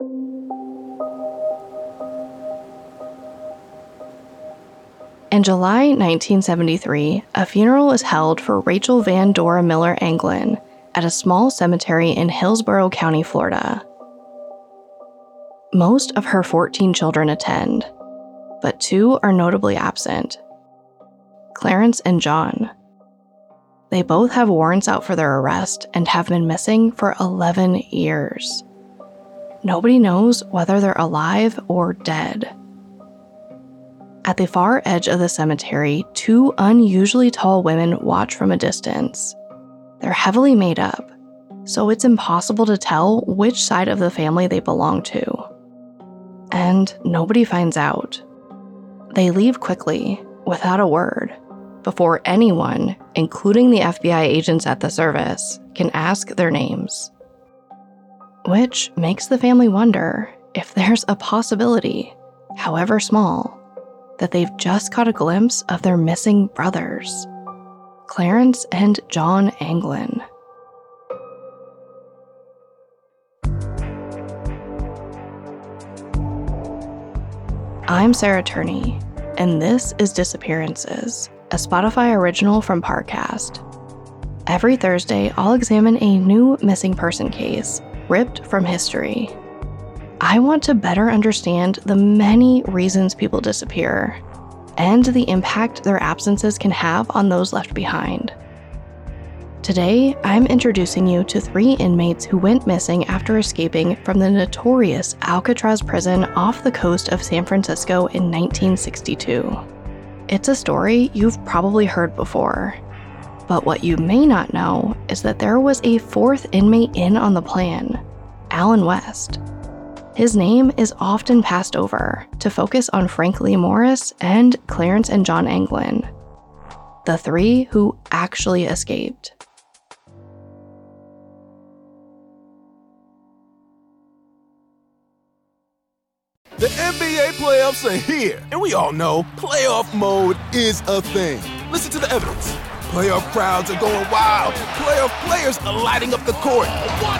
In July 1973, a funeral is held for Rachel Van Dora Miller Anglin at a small cemetery in Hillsborough County, Florida. Most of her 14 children attend, but two are notably absent Clarence and John. They both have warrants out for their arrest and have been missing for 11 years. Nobody knows whether they're alive or dead. At the far edge of the cemetery, two unusually tall women watch from a distance. They're heavily made up, so it's impossible to tell which side of the family they belong to. And nobody finds out. They leave quickly, without a word, before anyone, including the FBI agents at the service, can ask their names. Which makes the family wonder if there's a possibility, however small, that they've just caught a glimpse of their missing brothers, Clarence and John Anglin. I'm Sarah Turney, and this is Disappearances, a Spotify original from Parcast. Every Thursday, I'll examine a new missing person case ripped from history I want to better understand the many reasons people disappear and the impact their absences can have on those left behind. Today, I'm introducing you to three inmates who went missing after escaping from the notorious Alcatraz prison off the coast of San Francisco in 1962. It's a story you've probably heard before, but what you may not know is that there was a fourth inmate in on the plan Allen West. His name is often passed over to focus on Frank Lee Morris and Clarence and John Anglin, the three who actually escaped. The NBA playoffs are here, and we all know playoff mode is a thing. Listen to the evidence. Playoff crowds are going wild. Playoff players are lighting up the court.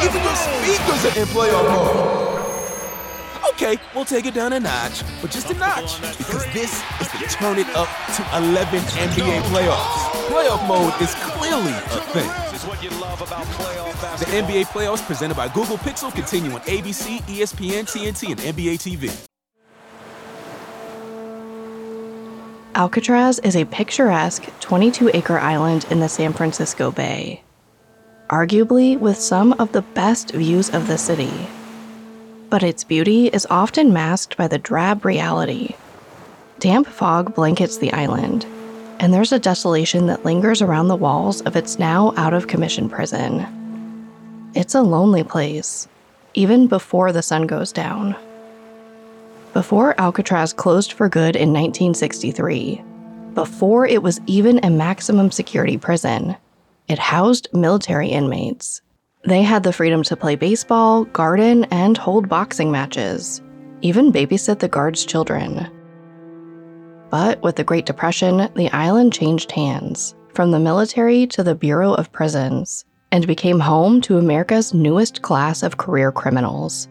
Even your speakers are in playoff mode. Okay, we'll take it down a notch, but just a notch, because this is the turn it up to 11 NBA playoffs. Playoff mode is clearly a thing. The NBA playoffs presented by Google Pixel continue on ABC, ESPN, TNT, and NBA TV. Alcatraz is a picturesque 22 acre island in the San Francisco Bay, arguably with some of the best views of the city but its beauty is often masked by the drab reality. Damp fog blankets the island, and there's a desolation that lingers around the walls of its now out of commission prison. It's a lonely place, even before the sun goes down. Before Alcatraz closed for good in 1963, before it was even a maximum security prison, it housed military inmates they had the freedom to play baseball, garden, and hold boxing matches, even babysit the guards' children. But with the Great Depression, the island changed hands from the military to the Bureau of Prisons and became home to America's newest class of career criminals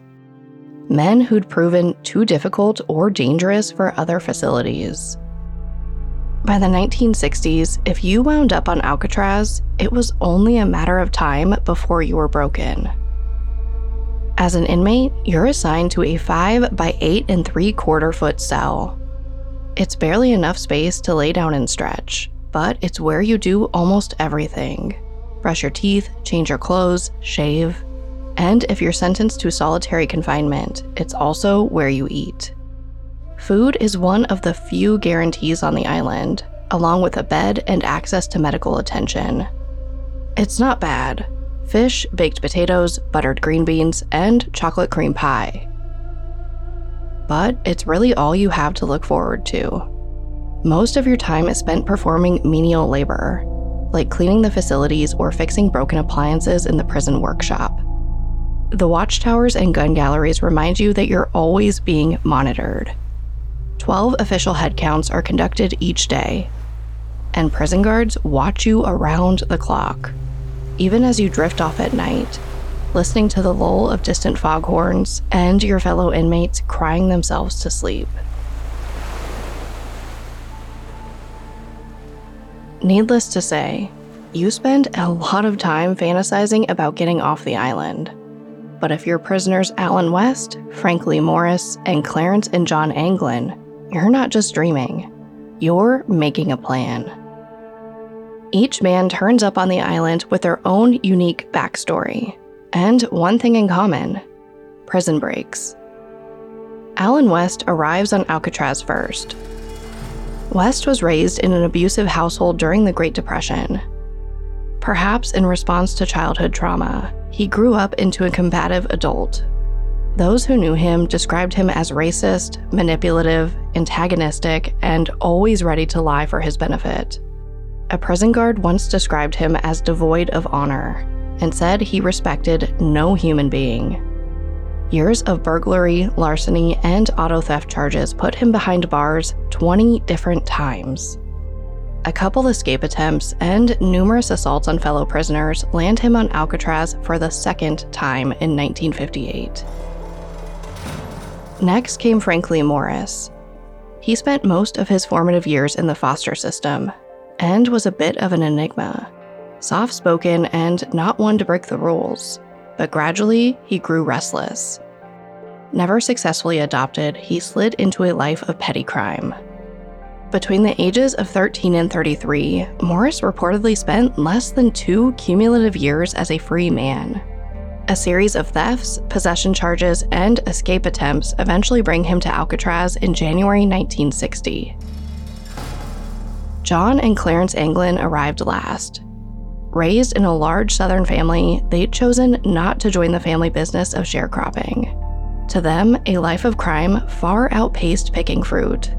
men who'd proven too difficult or dangerous for other facilities. By the 1960s, if you wound up on Alcatraz, it was only a matter of time before you were broken. As an inmate, you're assigned to a 5 by 8 and 3 quarter foot cell. It's barely enough space to lay down and stretch, but it's where you do almost everything brush your teeth, change your clothes, shave. And if you're sentenced to solitary confinement, it's also where you eat. Food is one of the few guarantees on the island, along with a bed and access to medical attention. It's not bad fish, baked potatoes, buttered green beans, and chocolate cream pie. But it's really all you have to look forward to. Most of your time is spent performing menial labor, like cleaning the facilities or fixing broken appliances in the prison workshop. The watchtowers and gun galleries remind you that you're always being monitored. 12 official headcounts are conducted each day, and prison guards watch you around the clock, even as you drift off at night, listening to the lull of distant foghorns and your fellow inmates crying themselves to sleep. Needless to say, you spend a lot of time fantasizing about getting off the island. But if you're prisoners Allen West, Frank Lee Morris, and Clarence and John Anglin, you're not just dreaming, you're making a plan. Each man turns up on the island with their own unique backstory, and one thing in common prison breaks. Allen West arrives on Alcatraz first. West was raised in an abusive household during the Great Depression. Perhaps in response to childhood trauma, he grew up into a combative adult. Those who knew him described him as racist, manipulative, antagonistic, and always ready to lie for his benefit. A prison guard once described him as devoid of honor and said he respected no human being. Years of burglary, larceny, and auto theft charges put him behind bars 20 different times. A couple escape attempts and numerous assaults on fellow prisoners land him on Alcatraz for the second time in 1958. Next came Frank Lee Morris. He spent most of his formative years in the foster system and was a bit of an enigma. Soft spoken and not one to break the rules, but gradually he grew restless. Never successfully adopted, he slid into a life of petty crime. Between the ages of 13 and 33, Morris reportedly spent less than two cumulative years as a free man. A series of thefts, possession charges, and escape attempts eventually bring him to Alcatraz in January 1960. John and Clarence Anglin arrived last. Raised in a large Southern family, they'd chosen not to join the family business of sharecropping. To them, a life of crime far outpaced picking fruit.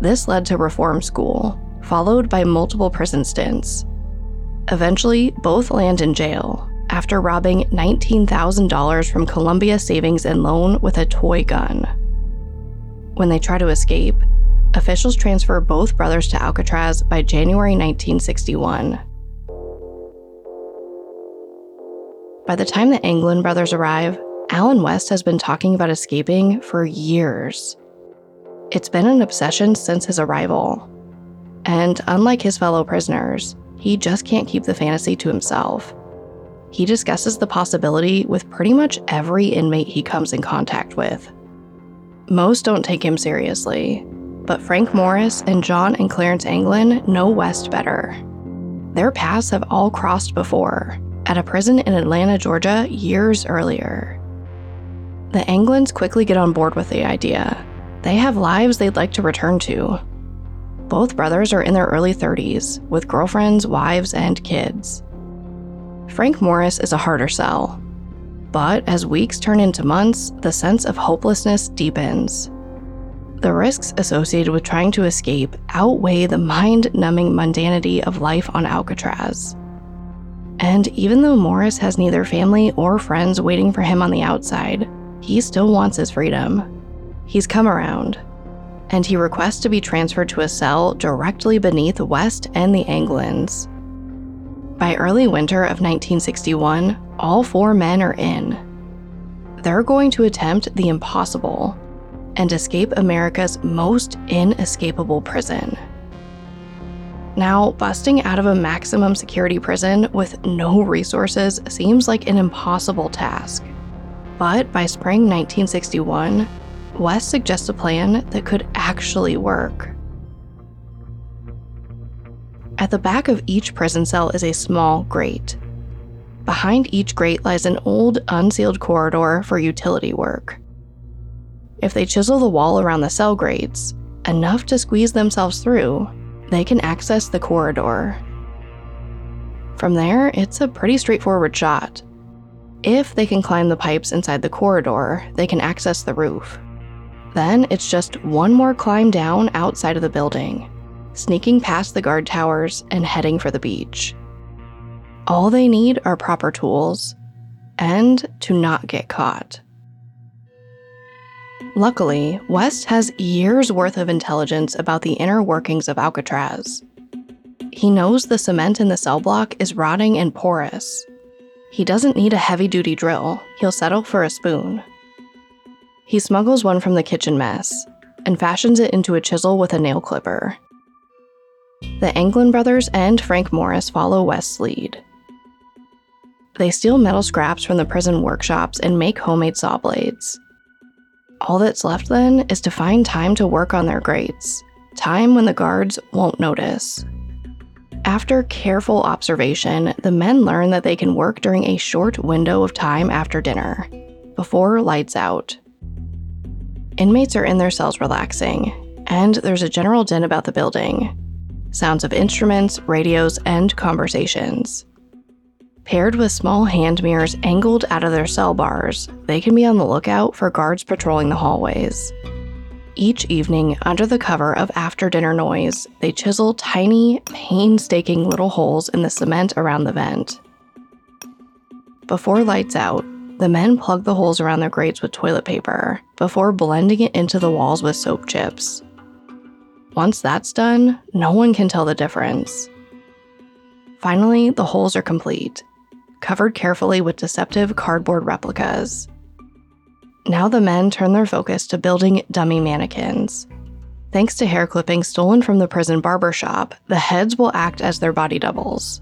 This led to reform school, followed by multiple prison stints. Eventually, both land in jail after robbing $19,000 from Columbia Savings and Loan with a toy gun. When they try to escape, officials transfer both brothers to Alcatraz by January 1961. By the time the Anglin brothers arrive, Allen West has been talking about escaping for years. It's been an obsession since his arrival. And unlike his fellow prisoners, he just can't keep the fantasy to himself. He discusses the possibility with pretty much every inmate he comes in contact with. Most don't take him seriously, but Frank Morris and John and Clarence Anglin know West better. Their paths have all crossed before, at a prison in Atlanta, Georgia, years earlier. The Anglins quickly get on board with the idea they have lives they'd like to return to. Both brothers are in their early 30s, with girlfriends, wives, and kids. Frank Morris is a harder sell. But as weeks turn into months, the sense of hopelessness deepens. The risks associated with trying to escape outweigh the mind numbing mundanity of life on Alcatraz. And even though Morris has neither family or friends waiting for him on the outside, he still wants his freedom. He's come around, and he requests to be transferred to a cell directly beneath West and the Anglins. By early winter of 1961, all four men are in. They're going to attempt the impossible and escape America's most inescapable prison. Now, busting out of a maximum security prison with no resources seems like an impossible task. But by spring 1961, West suggests a plan that could actually work. At the back of each prison cell is a small grate. Behind each grate lies an old, unsealed corridor for utility work. If they chisel the wall around the cell grates, enough to squeeze themselves through, they can access the corridor. From there, it's a pretty straightforward shot. If they can climb the pipes inside the corridor, they can access the roof. Then it's just one more climb down outside of the building, sneaking past the guard towers and heading for the beach. All they need are proper tools and to not get caught. Luckily, West has years worth of intelligence about the inner workings of Alcatraz. He knows the cement in the cell block is rotting and porous. He doesn't need a heavy duty drill, he'll settle for a spoon. He smuggles one from the kitchen mess and fashions it into a chisel with a nail clipper. The Anglin brothers and Frank Morris follow West's lead. They steal metal scraps from the prison workshops and make homemade saw blades. All that's left then is to find time to work on their grates, time when the guards won't notice. After careful observation, the men learn that they can work during a short window of time after dinner, before lights out. Inmates are in their cells relaxing, and there's a general din about the building sounds of instruments, radios, and conversations. Paired with small hand mirrors angled out of their cell bars, they can be on the lookout for guards patrolling the hallways. Each evening, under the cover of after dinner noise, they chisel tiny, painstaking little holes in the cement around the vent. Before lights out, the men plug the holes around their grates with toilet paper before blending it into the walls with soap chips. Once that's done, no one can tell the difference. Finally, the holes are complete, covered carefully with deceptive cardboard replicas. Now the men turn their focus to building dummy mannequins. Thanks to hair clippings stolen from the prison barber shop, the heads will act as their body doubles.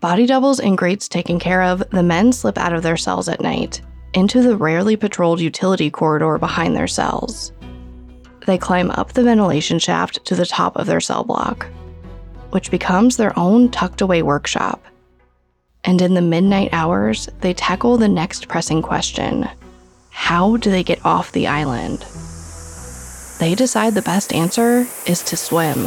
Body doubles and grates taken care of, the men slip out of their cells at night, into the rarely patrolled utility corridor behind their cells. They climb up the ventilation shaft to the top of their cell block, which becomes their own tucked away workshop. And in the midnight hours, they tackle the next pressing question how do they get off the island? They decide the best answer is to swim.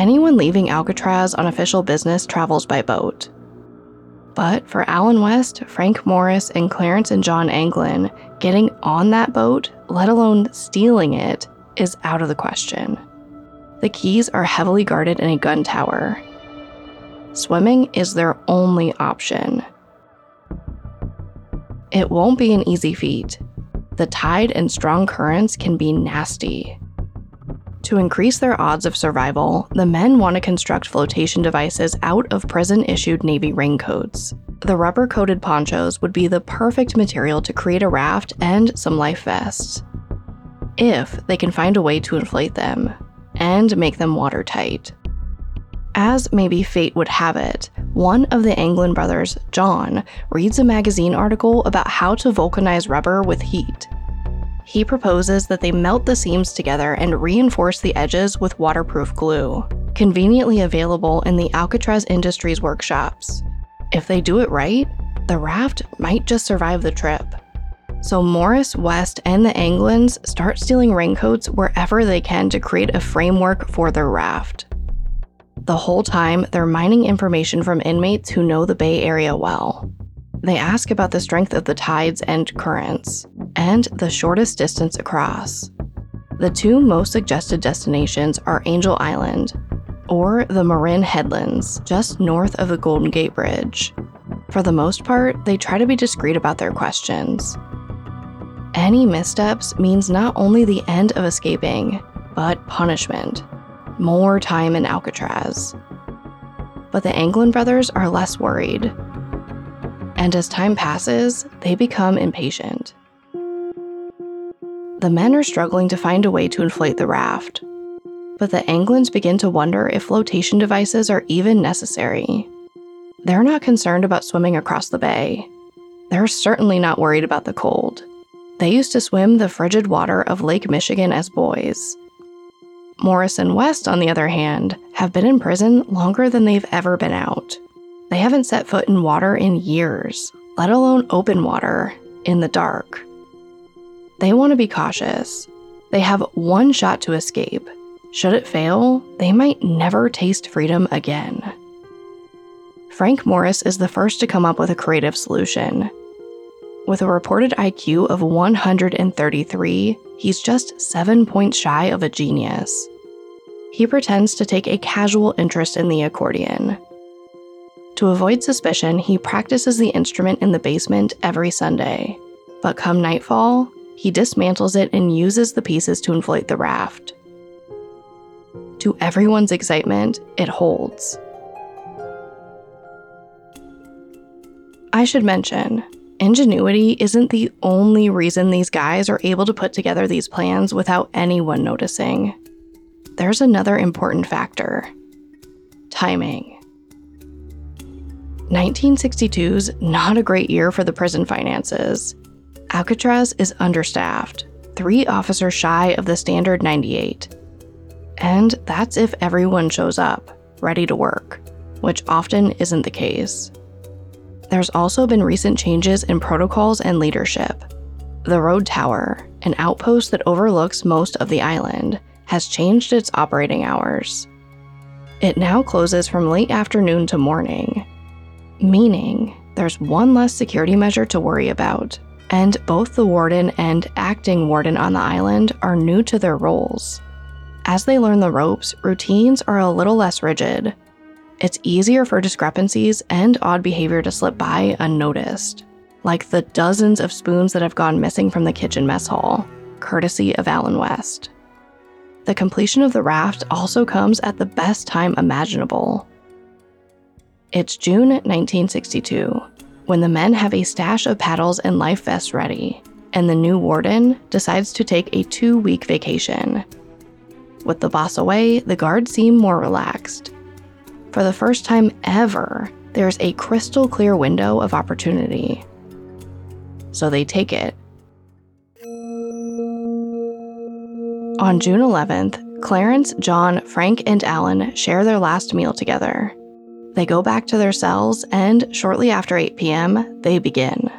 Anyone leaving Alcatraz on official business travels by boat. But for Allen West, Frank Morris, and Clarence and John Anglin, getting on that boat, let alone stealing it, is out of the question. The keys are heavily guarded in a gun tower. Swimming is their only option. It won't be an easy feat. The tide and strong currents can be nasty. To increase their odds of survival, the men want to construct flotation devices out of prison issued Navy raincoats. The rubber coated ponchos would be the perfect material to create a raft and some life vests. If they can find a way to inflate them and make them watertight. As maybe fate would have it, one of the Anglin brothers, John, reads a magazine article about how to vulcanize rubber with heat he proposes that they melt the seams together and reinforce the edges with waterproof glue, conveniently available in the Alcatraz Industries workshops. If they do it right, the raft might just survive the trip. So Morris, West, and the Anglins start stealing raincoats wherever they can to create a framework for their raft. The whole time, they're mining information from inmates who know the Bay Area well. They ask about the strength of the tides and currents, and the shortest distance across. The two most suggested destinations are Angel Island or the Marin Headlands, just north of the Golden Gate Bridge. For the most part, they try to be discreet about their questions. Any missteps means not only the end of escaping, but punishment. More time in Alcatraz. But the Anglin brothers are less worried and as time passes, they become impatient. The men are struggling to find a way to inflate the raft, but the Anglins begin to wonder if flotation devices are even necessary. They're not concerned about swimming across the bay. They're certainly not worried about the cold. They used to swim the frigid water of Lake Michigan as boys. Morris and West, on the other hand, have been in prison longer than they've ever been out. They haven't set foot in water in years, let alone open water, in the dark. They want to be cautious, They have one shot to escape. Should it fail, they might never taste freedom again. Frank Morris is the first to come up with a creative solution. With a reported IQ of 133, he's just seven points shy of a genius. He pretends to take a casual interest in the accordion. To avoid suspicion, he practices the instrument in the basement every Sunday. But come nightfall, he dismantles it and uses the pieces to inflate the raft. To everyone's excitement, it holds. I should mention, ingenuity isn't the only reason these guys are able to put together these plans without anyone noticing. There's another important factor timing. 1962's not a great year for the prison finances. Alcatraz is understaffed, three officers shy of the standard 98. And that's if everyone shows up, ready to work, which often isn't the case. There's also been recent changes in protocols and leadership. The Road Tower, an outpost that overlooks most of the island, has changed its operating hours. It now closes from late afternoon to morning, meaning there's one less security measure to worry about, and both the warden and acting warden on the island are new to their roles. As they learn the ropes, routines are a little less rigid, it's easier for discrepancies and odd behavior to slip by unnoticed, like the dozens of spoons that have gone missing from the kitchen mess hall, courtesy of Allen West. The completion of the raft also comes at the best time imaginable. It's June 1962, when the men have a stash of paddles and life vests ready, and the new warden decides to take a two week vacation. With the boss away, the guards seem more relaxed for the first time ever, there's a crystal clear window of opportunity. So they take it. On June 11th, Clarence, John, Frank, and Allen share their last meal together. They go back to their cells, and shortly after 8 p.m., they begin.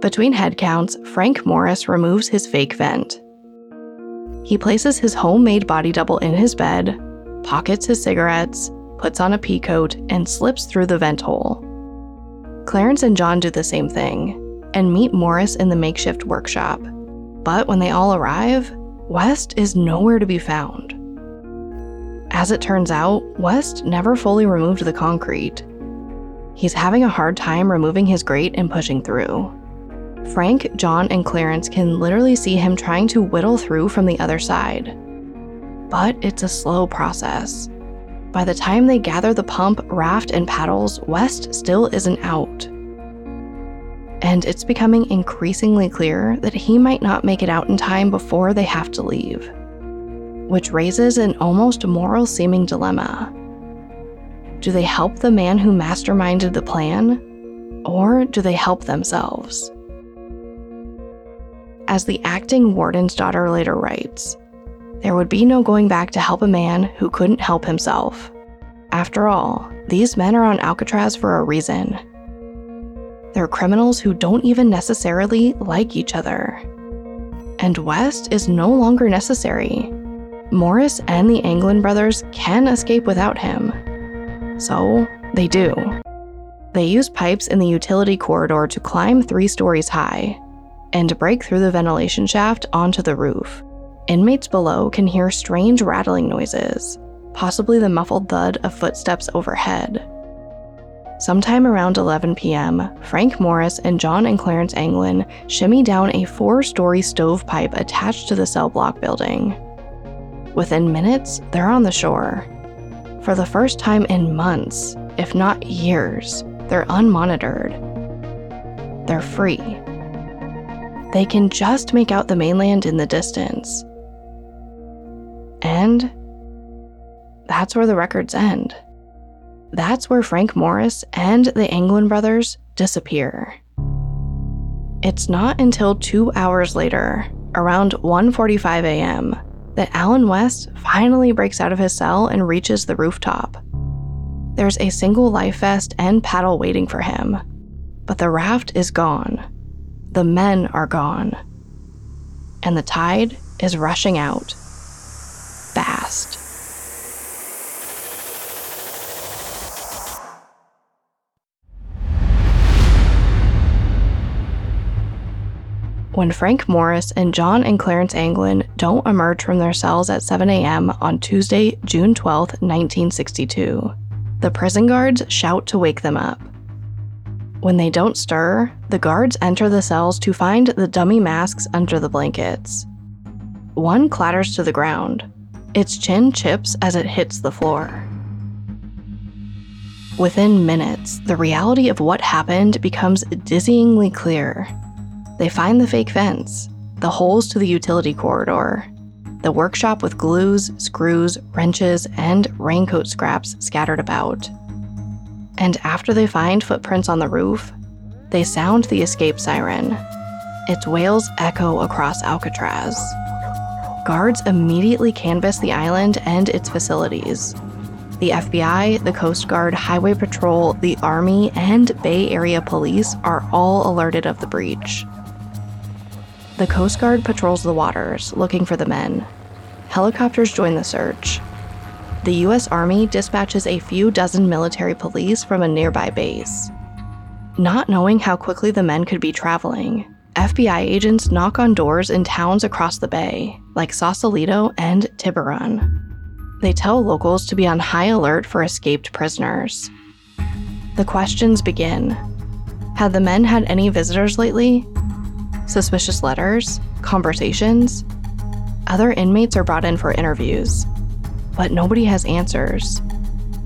Between head counts, Frank Morris removes his fake vent. He places his homemade body double in his bed, pockets his cigarettes, puts on a pea coat, and slips through the vent hole. Clarence and John do the same thing and meet Morris in the makeshift workshop. But when they all arrive, West is nowhere to be found. As it turns out, West never fully removed the concrete. He's having a hard time removing his grate and pushing through. Frank, John, and Clarence can literally see him trying to whittle through from the other side. But it's a slow process. By the time they gather the pump, raft, and paddles, West still isn't out. And it's becoming increasingly clear that he might not make it out in time before they have to leave. Which raises an almost moral seeming dilemma. Do they help the man who masterminded the plan? Or do they help themselves? As the acting warden's daughter later writes, there would be no going back to help a man who couldn't help himself. After all, these men are on Alcatraz for a reason. They're criminals who don't even necessarily like each other. And West is no longer necessary. Morris and the Anglin brothers can escape without him. So, they do. They use pipes in the utility corridor to climb three stories high and break through the ventilation shaft onto the roof. Inmates below can hear strange rattling noises, possibly the muffled thud of footsteps overhead. Sometime around 11 p.m., Frank Morris and John and Clarence Anglin shimmy down a four story stovepipe attached to the cell block building. Within minutes, they're on the shore. For the first time in months, if not years, they're unmonitored. They're free. They can just make out the mainland in the distance. And that's where the records end. That's where Frank Morris and the Anglin brothers disappear. It's not until 2 hours later, around 1:45 a.m., that Allen West finally breaks out of his cell and reaches the rooftop. There's a single life vest and paddle waiting for him, but the raft is gone. The men are gone. And the tide is rushing out. Fast. When Frank Morris and John and Clarence Anglin don't emerge from their cells at 7 a.m. on Tuesday, June 12, 1962, the prison guards shout to wake them up. When they don't stir, the guards enter the cells to find the dummy masks under the blankets. One clatters to the ground. Its chin chips as it hits the floor. Within minutes, the reality of what happened becomes dizzyingly clear. They find the fake fence, the holes to the utility corridor, the workshop with glues, screws, wrenches, and raincoat scraps scattered about. And after they find footprints on the roof, they sound the escape siren. Its wails echo across Alcatraz. Guards immediately canvass the island and its facilities. The FBI, the Coast Guard, Highway Patrol, the Army, and Bay Area Police are all alerted of the breach. The Coast Guard patrols the waters, looking for the men. Helicopters join the search. The U.S. Army dispatches a few dozen military police from a nearby base. Not knowing how quickly the men could be traveling, FBI agents knock on doors in towns across the bay, like Sausalito and Tiburon. They tell locals to be on high alert for escaped prisoners. The questions begin Had the men had any visitors lately? Suspicious letters, conversations. Other inmates are brought in for interviews, but nobody has answers.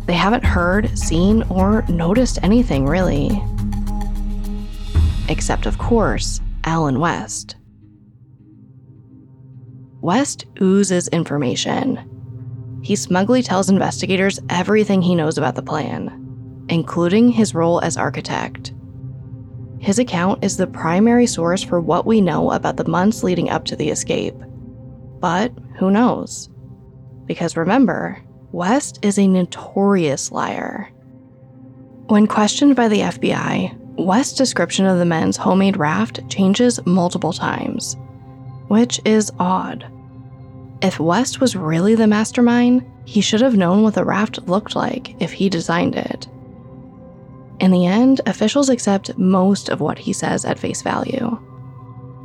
They haven't heard, seen, or noticed anything really. Except, of course, Allen West. West oozes information. He smugly tells investigators everything he knows about the plan, including his role as architect. His account is the primary source for what we know about the months leading up to the escape. But who knows? Because remember, West is a notorious liar. When questioned by the FBI, West's description of the men's homemade raft changes multiple times, which is odd. If West was really the mastermind, he should have known what the raft looked like if he designed it. In the end, officials accept most of what he says at face value.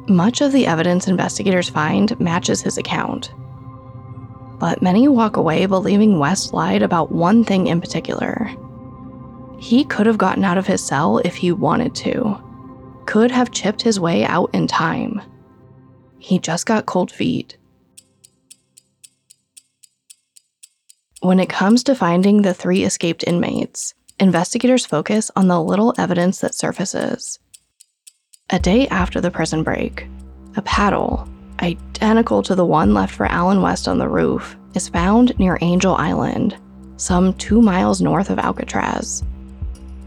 Much of the evidence investigators find matches his account. But many walk away believing West lied about one thing in particular. He could have gotten out of his cell if he wanted to, could have chipped his way out in time. He just got cold feet. When it comes to finding the three escaped inmates, investigators focus on the little evidence that surfaces. A day after the prison break, a paddle, identical to the one left for Allen West on the roof, is found near Angel Island, some two miles north of Alcatraz.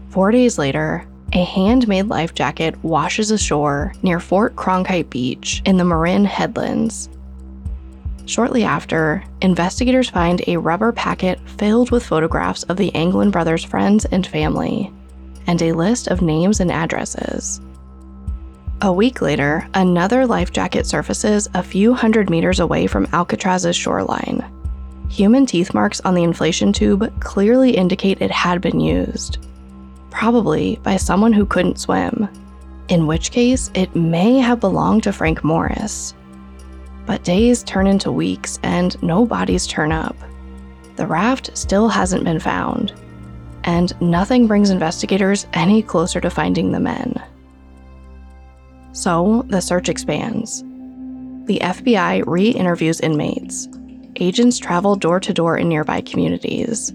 Four days later, a handmade life jacket washes ashore near Fort Cronkhite Beach in the Marin Headlands, Shortly after, investigators find a rubber packet filled with photographs of the Anglin brothers' friends and family, and a list of names and addresses. A week later, another life jacket surfaces a few hundred meters away from Alcatraz's shoreline. Human teeth marks on the inflation tube clearly indicate it had been used, probably by someone who couldn't swim, in which case it may have belonged to Frank Morris. But days turn into weeks and no bodies turn up. The raft still hasn't been found, and nothing brings investigators any closer to finding the men. So the search expands. The FBI re interviews inmates. Agents travel door to door in nearby communities.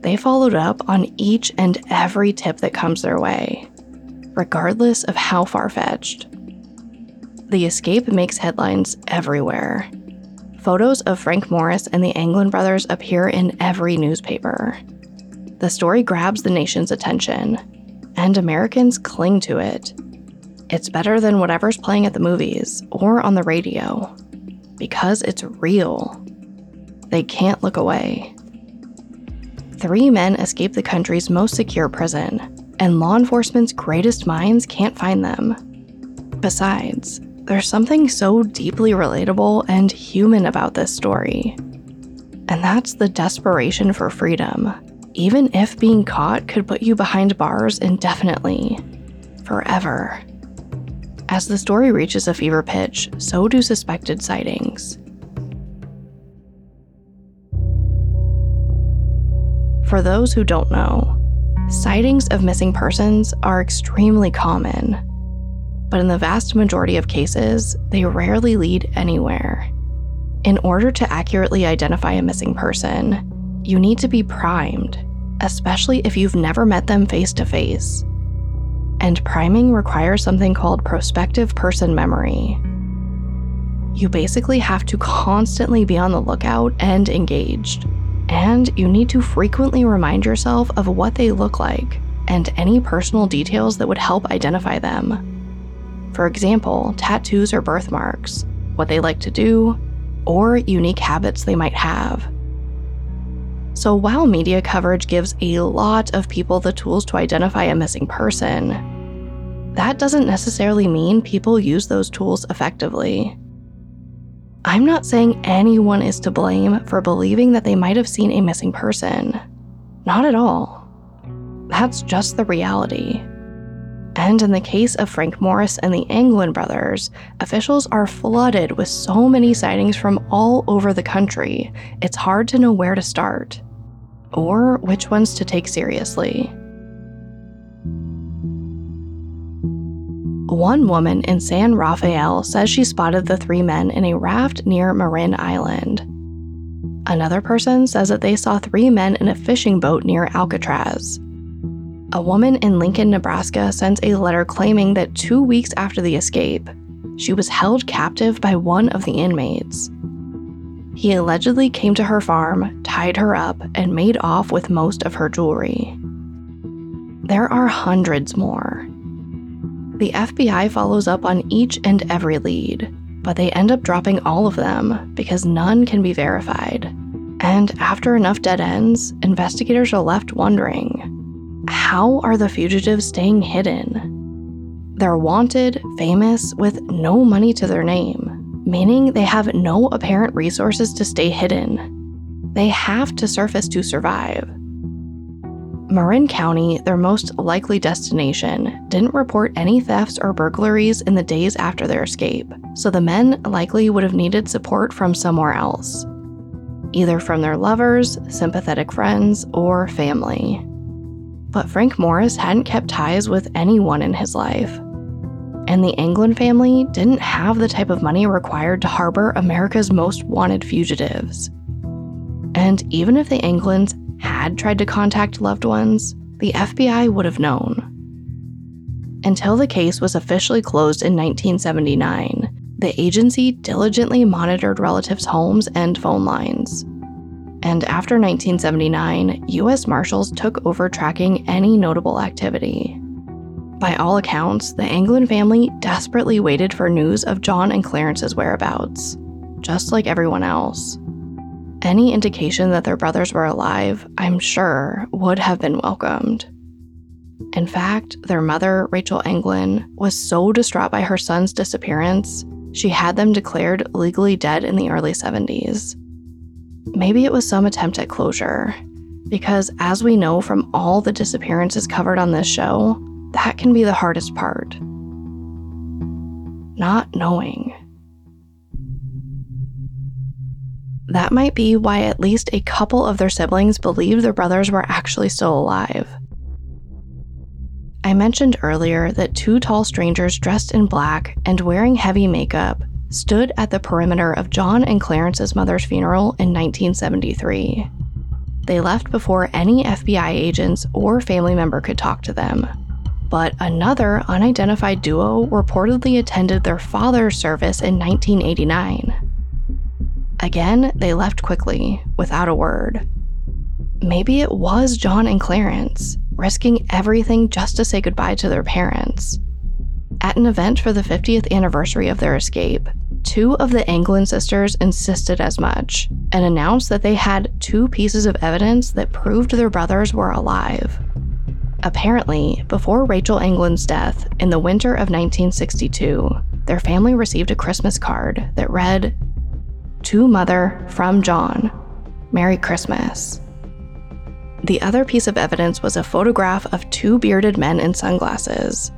They followed up on each and every tip that comes their way, regardless of how far fetched. The escape makes headlines everywhere. Photos of Frank Morris and the Anglin brothers appear in every newspaper. The story grabs the nation's attention, and Americans cling to it. It's better than whatever's playing at the movies or on the radio because it's real. They can't look away. Three men escape the country's most secure prison, and law enforcement's greatest minds can't find them. Besides, there's something so deeply relatable and human about this story. And that's the desperation for freedom, even if being caught could put you behind bars indefinitely, forever. As the story reaches a fever pitch, so do suspected sightings. For those who don't know, sightings of missing persons are extremely common, but in the vast majority of cases, they rarely lead anywhere. In order to accurately identify a missing person, you need to be primed, especially if you've never met them face to face. And priming requires something called prospective person memory. You basically have to constantly be on the lookout and engaged and you need to frequently remind yourself of what they look like and any personal details that would help identify them. For example, tattoos or birthmarks, what they like to do, or unique habits they might have. So, while media coverage gives a lot of people the tools to identify a missing person, that doesn't necessarily mean people use those tools effectively. I'm not saying anyone is to blame for believing that they might have seen a missing person. Not at all. That's just the reality. And in the case of Frank Morris and the Anglin brothers, officials are flooded with so many sightings from all over the country, it's hard to know where to start. Or which ones to take seriously. One woman in San Rafael says she spotted the three men in a raft near Marin Island. Another person says that they saw three men in a fishing boat near Alcatraz. A woman in Lincoln, Nebraska sends a letter claiming that two weeks after the escape, she was held captive by one of the inmates. He allegedly came to her farm, tied her up, and made off with most of her jewelry. There are hundreds more the FBI follows up on each and every lead, but they end up dropping all of them because none can be verified. And after enough dead ends, investigators are left wondering how are the fugitives staying hidden? They're wanted, famous, with no money to their name, meaning they have no apparent resources to stay hidden. They have to surface to survive. Marin County, their most likely destination, didn't report any thefts or burglaries in the days after their escape, so the men likely would have needed support from somewhere else. Either from their lovers, sympathetic friends, or family. But Frank Morris hadn't kept ties with anyone in his life. And the Anglin family didn't have the type of money required to harbor America's most wanted fugitives. And even if the Anglins had tried to contact loved ones, the FBI would have known. Until the case was officially closed in 1979, the agency diligently monitored relatives' homes and phone lines. And after 1979, U.S. Marshals took over tracking any notable activity. By all accounts, the Anglin family desperately waited for news of John and Clarence's whereabouts, just like everyone else. Any indication that their brothers were alive, I'm sure, would have been welcomed. In fact, their mother, Rachel Anglin, was so distraught by her son's disappearance, she had them declared legally dead in the early 70s. Maybe it was some attempt at closure, because as we know from all the disappearances covered on this show, that can be the hardest part. Not knowing. That might be why at least a couple of their siblings believed their brothers were actually still alive. I mentioned earlier that two tall strangers dressed in black and wearing heavy makeup stood at the perimeter of John and Clarence's mother's funeral in 1973. They left before any FBI agents or family member could talk to them. But another unidentified duo reportedly attended their father's service in 1989. Again, they left quickly, without a word. Maybe it was John and Clarence, risking everything just to say goodbye to their parents. At an event for the 50th anniversary of their escape, two of the Anglin sisters insisted as much and announced that they had two pieces of evidence that proved their brothers were alive. Apparently, before Rachel Anglin's death in the winter of 1962, their family received a Christmas card that read, To Mother from John, Merry Christmas. The other piece of evidence was a photograph of two bearded men in sunglasses.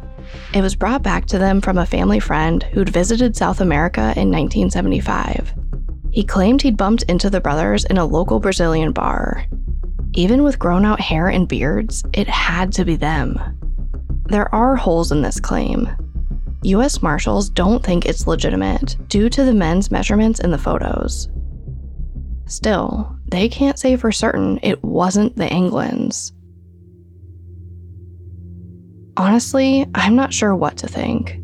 It was brought back to them from a family friend who'd visited South America in 1975. He claimed he'd bumped into the brothers in a local Brazilian bar. Even with grown out hair and beards, it had to be them. There are holes in this claim. US Marshals don't think it's legitimate due to the men's measurements in the photos. Still, they can't say for certain it wasn't the Anglins. Honestly, I'm not sure what to think.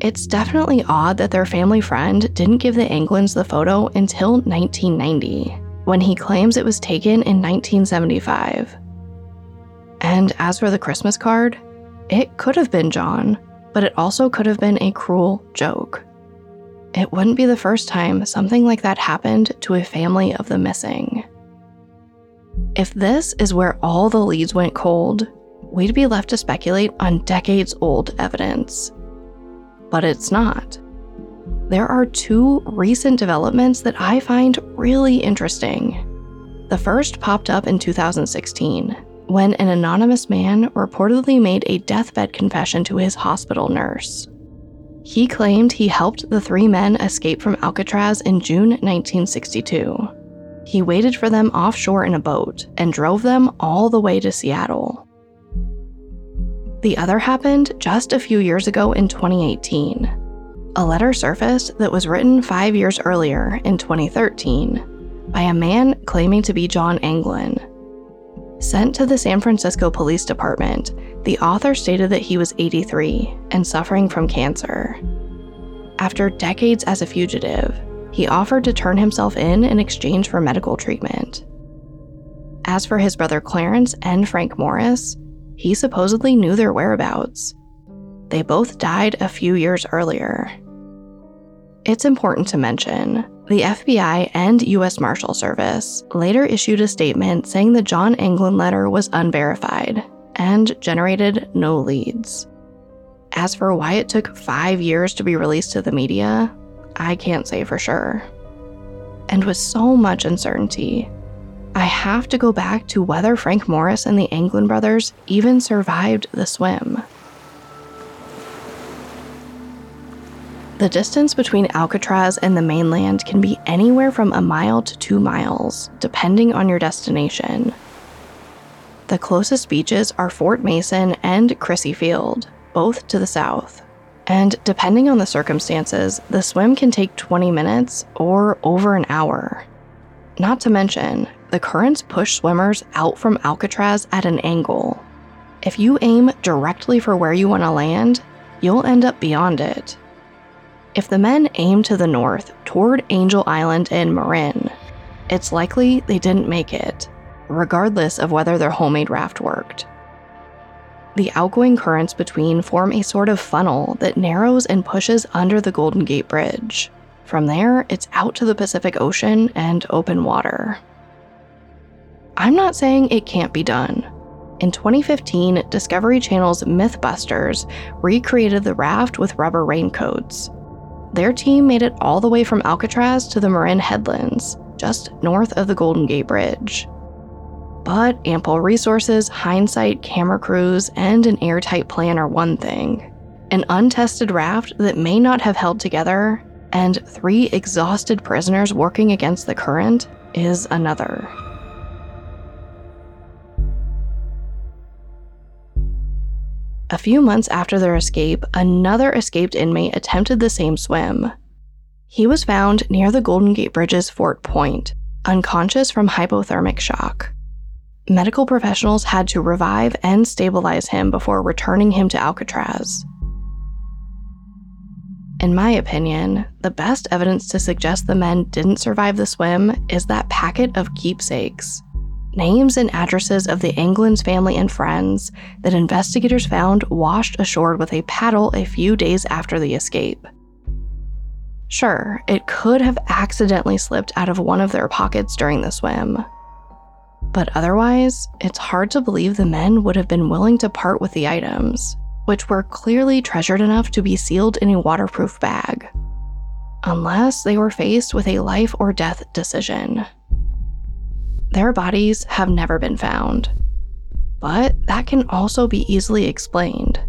It's definitely odd that their family friend didn't give the Anglins the photo until 1990, when he claims it was taken in 1975. And as for the Christmas card, it could have been John, but it also could have been a cruel joke. It wouldn't be the first time something like that happened to a family of the missing. If this is where all the leads went cold, we'd be left to speculate on decades old evidence. But it's not. There are two recent developments that I find really interesting. The first popped up in 2016 when an anonymous man reportedly made a deathbed confession to his hospital nurse. He claimed he helped the three men escape from Alcatraz in June 1962. He waited for them offshore in a boat and drove them all the way to Seattle. The other happened just a few years ago in 2018. A letter surfaced that was written five years earlier in 2013 by a man claiming to be John Anglin. Sent to the San Francisco Police Department, the author stated that he was 83 and suffering from cancer. After decades as a fugitive, he offered to turn himself in in exchange for medical treatment. As for his brother Clarence and Frank Morris, he supposedly knew their whereabouts. They both died a few years earlier. It's important to mention the FBI and U.S. Marshal Service later issued a statement saying the John Anglin letter was unverified and generated no leads. As for why it took five years to be released to the media, I can't say for sure. And with so much uncertainty, I have to go back to whether Frank Morris and the Anglin brothers even survived the swim. The distance between Alcatraz and the mainland can be anywhere from a mile to two miles, depending on your destination. The closest beaches are Fort Mason and Crissy Field, both to the south. And depending on the circumstances, the swim can take 20 minutes or over an hour. Not to mention, the currents push swimmers out from Alcatraz at an angle. If you aim directly for where you want to land, you'll end up beyond it. If the men aimed to the north, toward Angel Island and Marin, it's likely they didn't make it, regardless of whether their homemade raft worked. The outgoing currents between form a sort of funnel that narrows and pushes under the Golden Gate Bridge. From there, it's out to the Pacific Ocean and open water. I'm not saying it can't be done. In 2015, Discovery Channel's Mythbusters recreated the raft with rubber raincoats, their team made it all the way from Alcatraz to the Marin Headlands, just north of the Golden Gate Bridge. But ample resources, hindsight, camera crews, and an airtight plan are one thing. An untested raft that may not have held together, and three exhausted prisoners working against the current is another. A few months after their escape, another escaped inmate attempted the same swim. He was found near the Golden Gate Bridge's Fort Point, unconscious from hypothermic shock. Medical professionals had to revive and stabilize him before returning him to Alcatraz. In my opinion, the best evidence to suggest the men didn't survive the swim is that packet of keepsakes names and addresses of the Anglin's family and friends that investigators found washed ashore with a paddle a few days after the escape. Sure, it could have accidentally slipped out of one of their pockets during the swim. But otherwise, it's hard to believe the men would have been willing to part with the items, which were clearly treasured enough to be sealed in a waterproof bag. Unless they were faced with a life or death decision. Their bodies have never been found. But that can also be easily explained.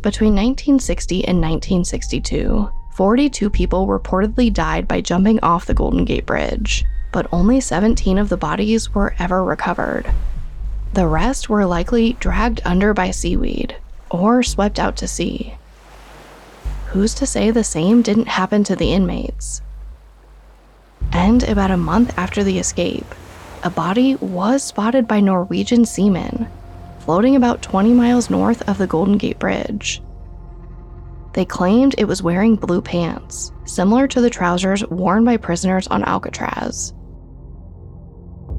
Between 1960 and 1962, 42 people reportedly died by jumping off the Golden Gate Bridge, but only 17 of the bodies were ever recovered. The rest were likely dragged under by seaweed or swept out to sea. Who's to say the same didn't happen to the inmates? And about a month after the escape, a body was spotted by Norwegian seamen floating about 20 miles north of the Golden Gate Bridge. They claimed it was wearing blue pants, similar to the trousers worn by prisoners on Alcatraz.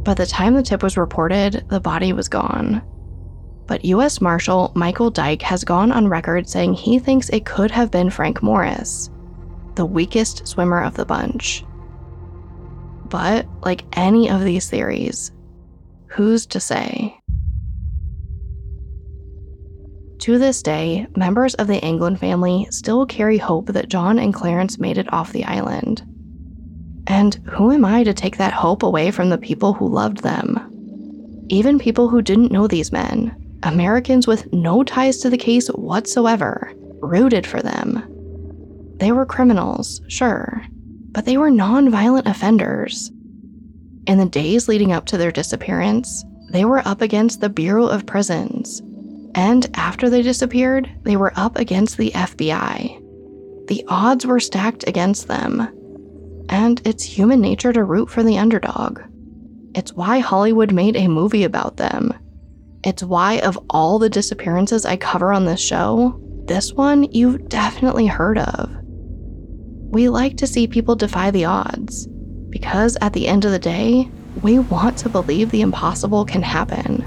By the time the tip was reported, the body was gone. But US Marshal Michael Dyke has gone on record saying he thinks it could have been Frank Morris, the weakest swimmer of the bunch. But, like any of these theories, who's to say? To this day, members of the Anglin family still carry hope that John and Clarence made it off the island. And who am I to take that hope away from the people who loved them? Even people who didn't know these men, Americans with no ties to the case whatsoever, rooted for them. They were criminals, sure, but they were non-violent offenders. In the days leading up to their disappearance, they were up against the Bureau of Prisons, and after they disappeared, they were up against the FBI. The odds were stacked against them. And it's human nature to root for the underdog. It's why Hollywood made a movie about them. It's why, of all the disappearances I cover on this show, this one you've definitely heard of. We like to see people defy the odds, because at the end of the day, we want to believe the impossible can happen.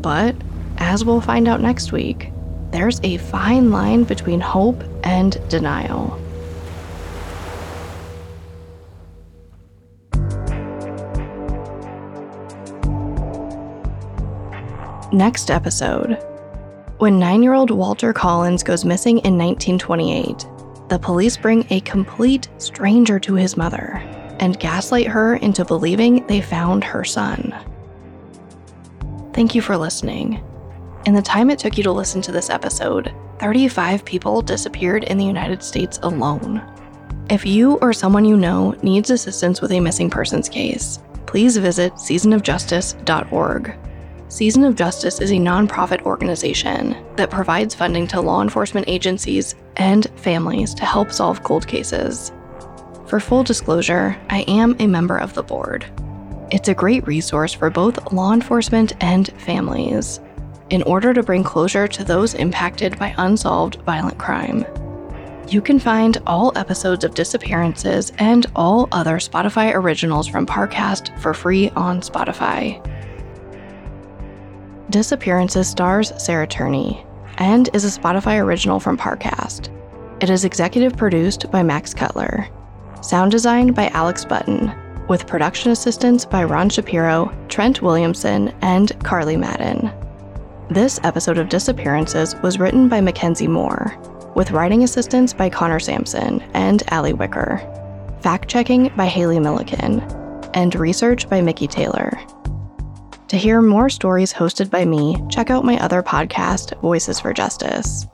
But as we'll find out next week, there's a fine line between hope and denial. Next episode. When nine year old Walter Collins goes missing in 1928, the police bring a complete stranger to his mother and gaslight her into believing they found her son. Thank you for listening. In the time it took you to listen to this episode, 35 people disappeared in the United States alone. If you or someone you know needs assistance with a missing persons case, please visit seasonofjustice.org. Season of Justice is a nonprofit organization that provides funding to law enforcement agencies and families to help solve cold cases. For full disclosure, I am a member of the board. It's a great resource for both law enforcement and families in order to bring closure to those impacted by unsolved violent crime. You can find all episodes of Disappearances and all other Spotify originals from Parcast for free on Spotify. Disappearances stars Sarah Turney and is a Spotify original from Parcast. It is executive produced by Max Cutler, sound designed by Alex Button, with production assistance by Ron Shapiro, Trent Williamson, and Carly Madden. This episode of Disappearances was written by Mackenzie Moore, with writing assistance by Connor Sampson and Allie Wicker, fact checking by Haley Milliken, and research by Mickey Taylor. To hear more stories hosted by me, check out my other podcast, Voices for Justice.